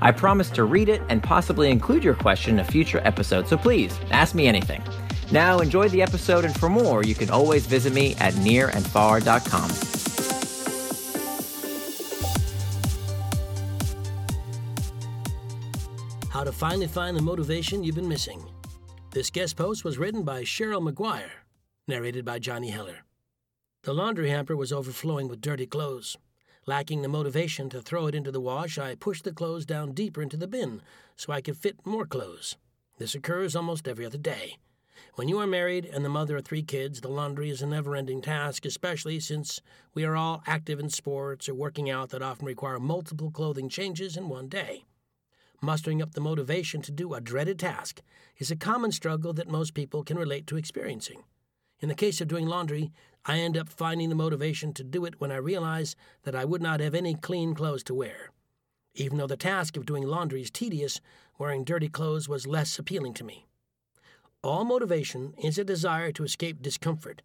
I promise to read it and possibly include your question in a future episode, so please ask me anything. Now, enjoy the episode, and for more, you can always visit me at nirandfar.com. How to finally find the motivation you've been missing. This guest post was written by Cheryl McGuire, narrated by Johnny Heller. The laundry hamper was overflowing with dirty clothes. Lacking the motivation to throw it into the wash, I pushed the clothes down deeper into the bin so I could fit more clothes. This occurs almost every other day. When you are married and the mother of three kids, the laundry is a never ending task, especially since we are all active in sports or working out that often require multiple clothing changes in one day. Mustering up the motivation to do a dreaded task is a common struggle that most people can relate to experiencing. In the case of doing laundry, I end up finding the motivation to do it when I realize that I would not have any clean clothes to wear. Even though the task of doing laundry is tedious, wearing dirty clothes was less appealing to me. All motivation is a desire to escape discomfort.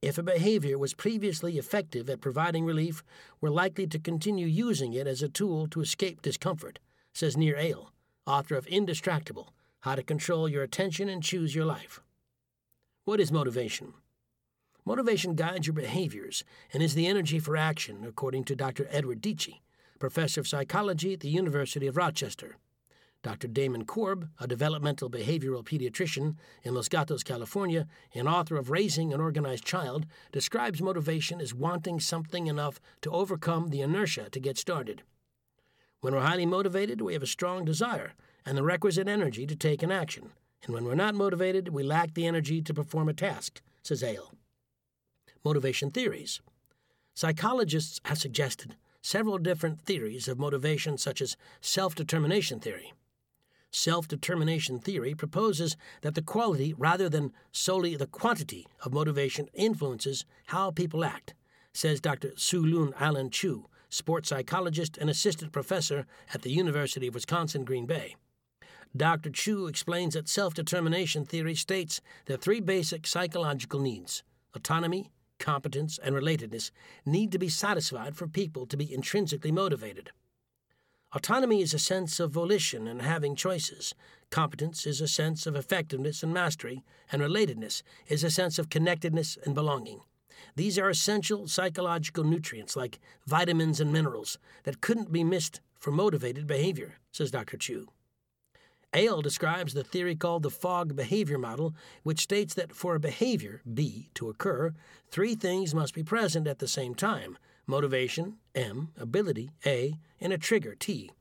If a behavior was previously effective at providing relief, we're likely to continue using it as a tool to escape discomfort, says Nir Eyal, author of Indistractable How to Control Your Attention and Choose Your Life. What is motivation? Motivation guides your behaviors and is the energy for action, according to Dr. Edward Deci, professor of psychology at the University of Rochester. Dr. Damon Korb, a developmental behavioral pediatrician in Los Gatos, California, and author of Raising an Organized Child, describes motivation as wanting something enough to overcome the inertia to get started. When we're highly motivated, we have a strong desire and the requisite energy to take an action. And when we're not motivated, we lack the energy to perform a task, says Eyal. Motivation theories. Psychologists have suggested several different theories of motivation, such as self determination theory. Self determination theory proposes that the quality rather than solely the quantity of motivation influences how people act, says Dr. Tsu-Lun Allen Chu, sports psychologist and assistant professor at the University of Wisconsin Green Bay. Dr. Chu explains that self determination theory states that three basic psychological needs autonomy, competence, and relatedness need to be satisfied for people to be intrinsically motivated. Autonomy is a sense of volition and having choices. Competence is a sense of effectiveness and mastery, and relatedness is a sense of connectedness and belonging. These are essential psychological nutrients like vitamins and minerals that couldn't be missed for motivated behavior, says Dr. Chu. Eyal describes the theory called the Fogg behavior model, which states that for a behavior, B, to occur, three things must be present at the same time motivation, M, ability, A, and a trigger, T.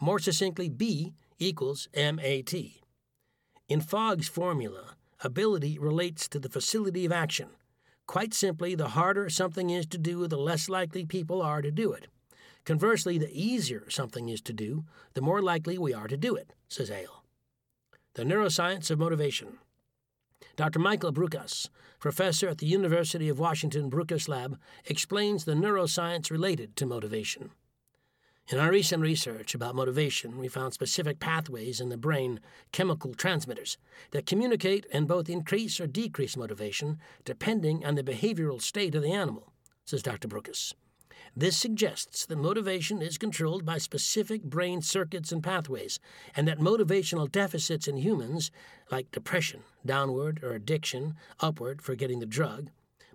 More succinctly, B equals MAT. In Fogg's formula, ability relates to the facility of action. Quite simply, the harder something is to do, the less likely people are to do it. Conversely, the easier something is to do, the more likely we are to do it, says Eyal. The Neuroscience of Motivation. Dr. Michael Bruchas, professor at the University of Washington Bruchas Lab, explains the neuroscience related to motivation. In our recent research about motivation, we found specific pathways in the brain, chemical transmitters, that communicate and both increase or decrease motivation depending on the behavioral state of the animal, says Dr. Bruchas. This suggests that motivation is controlled by specific brain circuits and pathways, and that motivational deficits in humans, like depression, downward, or addiction, upward for getting the drug,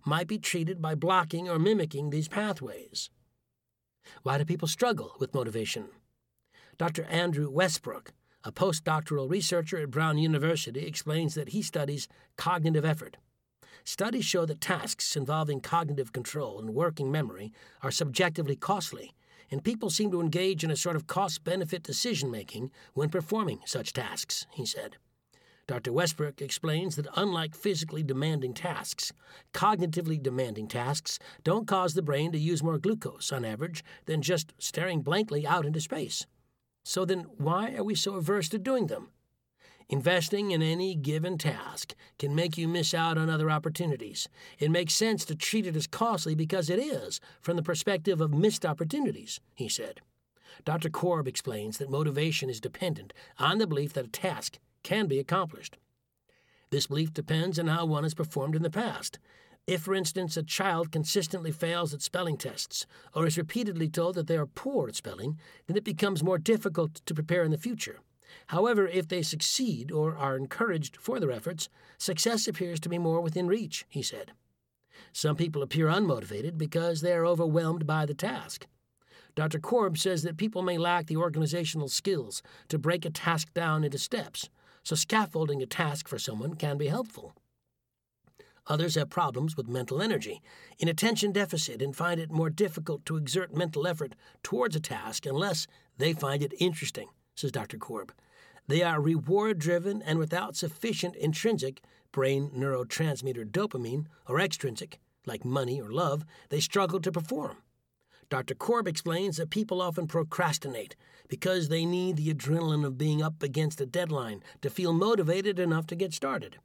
might be treated by blocking or mimicking these pathways. Why do people struggle with motivation? Dr. Andrew Westbrook, a postdoctoral researcher at Brown University, explains that he studies cognitive effort. Studies show that tasks involving cognitive control and working memory are subjectively costly, and people seem to engage in a sort of cost benefit decision making when performing such tasks, he said. Dr. Westbrook explains that unlike physically demanding tasks, cognitively demanding tasks don't cause the brain to use more glucose on average than just staring blankly out into space. So then, why are we so averse to doing them? Investing in any given task can make you miss out on other opportunities. It makes sense to treat it as costly because it is, from the perspective of missed opportunities, he said. Dr. Korb explains that motivation is dependent on the belief that a task can be accomplished. This belief depends on how one has performed in the past. If, for instance, a child consistently fails at spelling tests or is repeatedly told that they are poor at spelling, then it becomes more difficult to prepare in the future. However, if they succeed or are encouraged for their efforts, success appears to be more within reach, he said. Some people appear unmotivated because they are overwhelmed by the task. Dr. Korb says that people may lack the organizational skills to break a task down into steps, so scaffolding a task for someone can be helpful. Others have problems with mental energy, in attention deficit, and find it more difficult to exert mental effort towards a task unless they find it interesting, says Dr. Korb. They are reward driven and without sufficient intrinsic brain neurotransmitter dopamine or extrinsic, like money or love, they struggle to perform. Dr. Korb explains that people often procrastinate because they need the adrenaline of being up against a deadline to feel motivated enough to get started.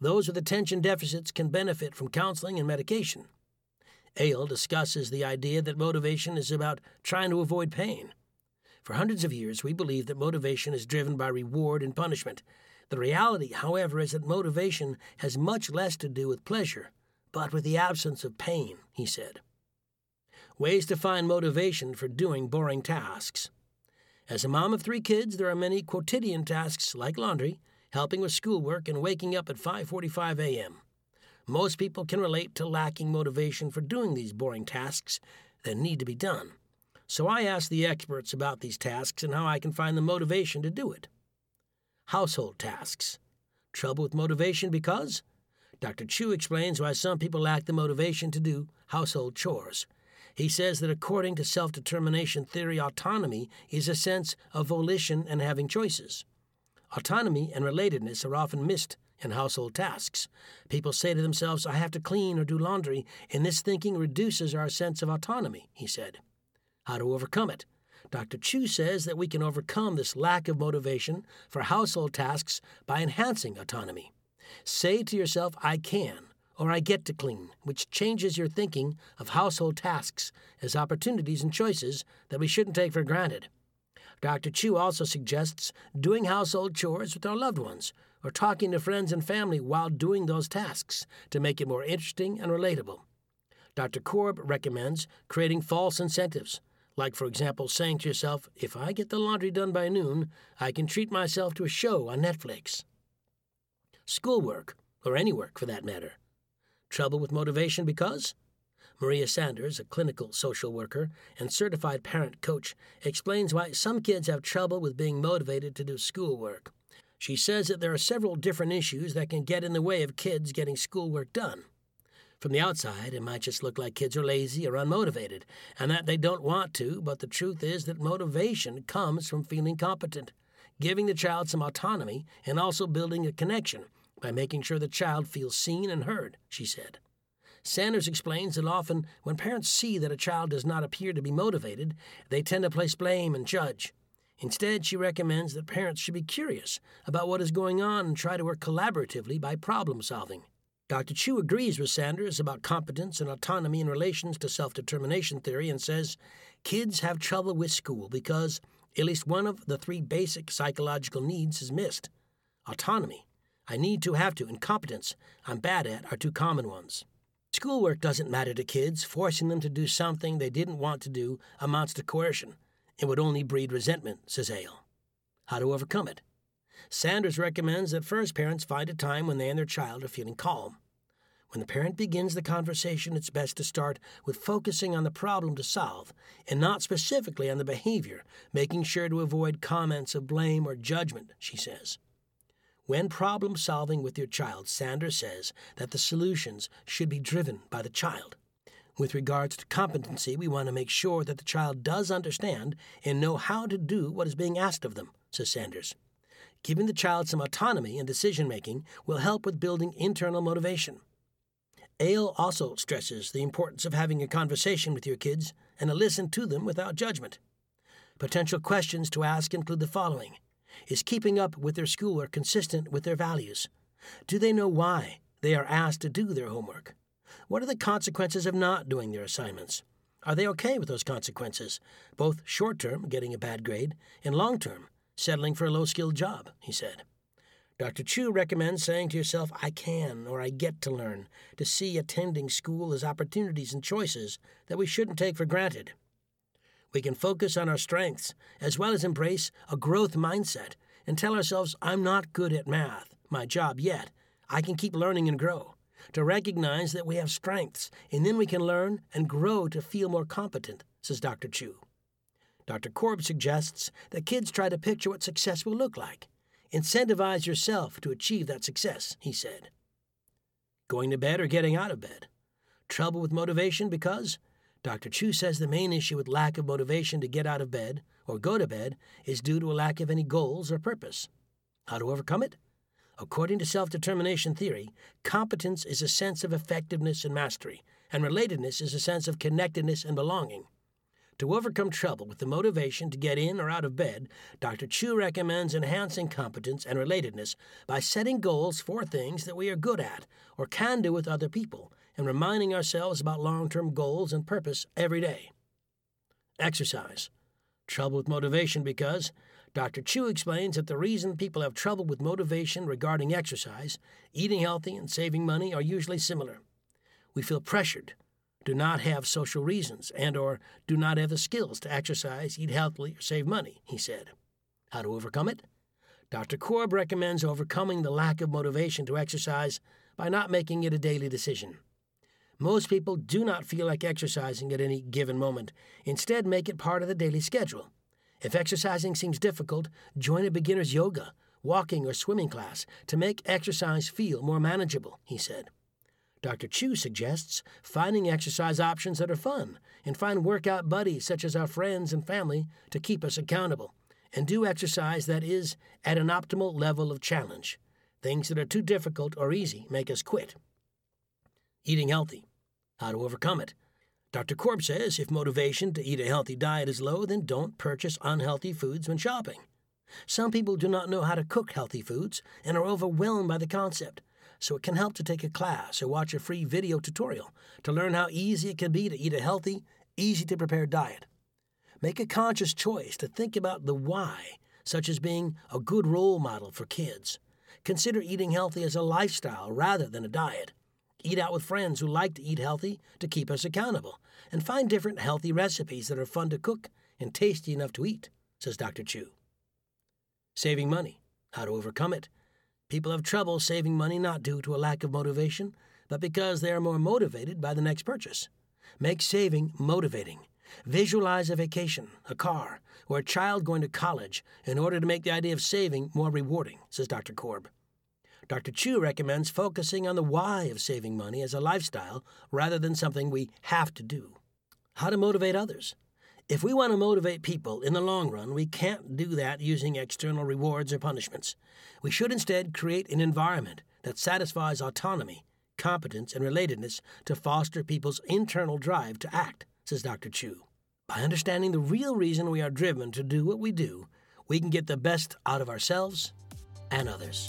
Those with attention deficits can benefit from counseling and medication. Eyal discusses the idea that motivation is about trying to avoid pain. For hundreds of years, we believe that motivation is driven by reward and punishment. The reality, however, is that motivation has much less to do with pleasure, but with the absence of pain, he said. Ways to find motivation for doing boring tasks. As a mom of three kids, there are many quotidian tasks like laundry, helping with schoolwork, and waking up at 5:45 a.m. Most people can relate to lacking motivation for doing these boring tasks that need to be done. So I asked the experts about these tasks and how I can find the motivation to do it. Household tasks. Trouble with motivation because? Dr. Chu explains why some people lack the motivation to do household chores. He says that according to self determination theory, autonomy is a sense of volition and having choices. Autonomy and relatedness are often missed in household tasks. People say to themselves, I have to clean or do laundry, and this thinking reduces our sense of autonomy, he said. How to overcome it? Dr. Chu says that we can overcome this lack of motivation for household tasks by enhancing autonomy. Say to yourself, I can, or I get to clean, which changes your thinking of household tasks as opportunities and choices that we shouldn't take for granted. Dr. Chu also suggests doing household chores with our loved ones or talking to friends and family while doing those tasks to make it more interesting and relatable. Dr. Korb recommends creating false incentives, like, for example, saying to yourself, if I get the laundry done by noon, I can treat myself to a show on Netflix. Schoolwork, or any work for that matter. Trouble with motivation because? Maria Sanders, a clinical social worker and certified parent coach, explains why some kids have trouble with being motivated to do schoolwork. She says that there are several different issues that can get in the way of kids getting schoolwork done. From the outside, it might just look like kids are lazy or unmotivated, and that they don't want to, but the truth is that motivation comes from feeling competent, giving the child some autonomy, and also building a connection by making sure the child feels seen and heard, she said. Sanders explains that often when parents see that a child does not appear to be motivated, they tend to place blame and judge. Instead, she recommends that parents should be curious about what is going on and try to work collaboratively by problem solving. Dr. Chu agrees with Sanders about competence and autonomy in relations to self determination theory and says kids have trouble with school because at least one of the three basic psychological needs is missed. Autonomy, I need to, have to, and competence, I'm bad at, are two common ones. Schoolwork doesn't matter to kids. Forcing them to do something they didn't want to do amounts to coercion. It would only breed resentment, says Eyal. How to overcome it? Sanders recommends that first parents find a time when they and their child are feeling calm. When the parent begins the conversation, it's best to start with focusing on the problem to solve and not specifically on the behavior, making sure to avoid comments of blame or judgment, she says. When problem solving with your child, Sanders says that the solutions should be driven by the child. With regards to competency, we want to make sure that the child does understand and know how to do what is being asked of them, says Sanders. Giving the child some autonomy in decision making will help with building internal motivation. Eyal also stresses the importance of having a conversation with your kids and to listen to them without judgment. Potential questions to ask include the following Is keeping up with their schoolwork consistent with their values? Do they know why they are asked to do their homework? What are the consequences of not doing their assignments? Are they okay with those consequences, both short term, getting a bad grade, and long term, settling for a low skilled job? He said. Dr. Chu recommends saying to yourself, I can or I get to learn, to see attending school as opportunities and choices that we shouldn't take for granted. We can focus on our strengths as well as embrace a growth mindset and tell ourselves, I'm not good at math, my job yet. I can keep learning and grow. To recognize that we have strengths, and then we can learn and grow to feel more competent, says Dr. Chu. Dr. Korb suggests that kids try to picture what success will look like. Incentivize yourself to achieve that success, he said. Going to bed or getting out of bed? Trouble with motivation because Dr. Chu says the main issue with lack of motivation to get out of bed or go to bed is due to a lack of any goals or purpose. How to overcome it? According to self determination theory, competence is a sense of effectiveness and mastery, and relatedness is a sense of connectedness and belonging. To overcome trouble with the motivation to get in or out of bed, Dr. Chu recommends enhancing competence and relatedness by setting goals for things that we are good at or can do with other people and reminding ourselves about long term goals and purpose every day. Exercise. Trouble with motivation because Dr. Chu explains that the reason people have trouble with motivation regarding exercise, eating healthy, and saving money are usually similar. We feel pressured, do not have social reasons, and or do not have the skills to exercise, eat healthily, or save money, he said. How to overcome it? Dr. Korb recommends overcoming the lack of motivation to exercise by not making it a daily decision. Most people do not feel like exercising at any given moment. Instead, make it part of the daily schedule. If exercising seems difficult, join a beginner's yoga, walking, or swimming class to make exercise feel more manageable, he said. Dr. Chu suggests finding exercise options that are fun and find workout buddies such as our friends and family to keep us accountable, and do exercise that is at an optimal level of challenge. Things that are too difficult or easy make us quit. Eating healthy how to overcome it. Dr. Korb says if motivation to eat a healthy diet is low, then don't purchase unhealthy foods when shopping. Some people do not know how to cook healthy foods and are overwhelmed by the concept, so it can help to take a class or watch a free video tutorial to learn how easy it can be to eat a healthy, easy to prepare diet. Make a conscious choice to think about the why, such as being a good role model for kids. Consider eating healthy as a lifestyle rather than a diet eat out with friends who like to eat healthy to keep us accountable, and find different healthy recipes that are fun to cook and tasty enough to eat, says Dr. Chu. Saving money, how to overcome it. People have trouble saving money not due to a lack of motivation, but because they are more motivated by the next purchase. Make saving motivating. Visualize a vacation, a car, or a child going to college in order to make the idea of saving more rewarding, says Dr. Korb. Dr. Chu recommends focusing on the why of saving money as a lifestyle rather than something we have to do. How to motivate others. If we want to motivate people in the long run, we can't do that using external rewards or punishments. We should instead create an environment that satisfies autonomy, competence, and relatedness to foster people's internal drive to act, says Dr. Chu. By understanding the real reason we are driven to do what we do, we can get the best out of ourselves and others.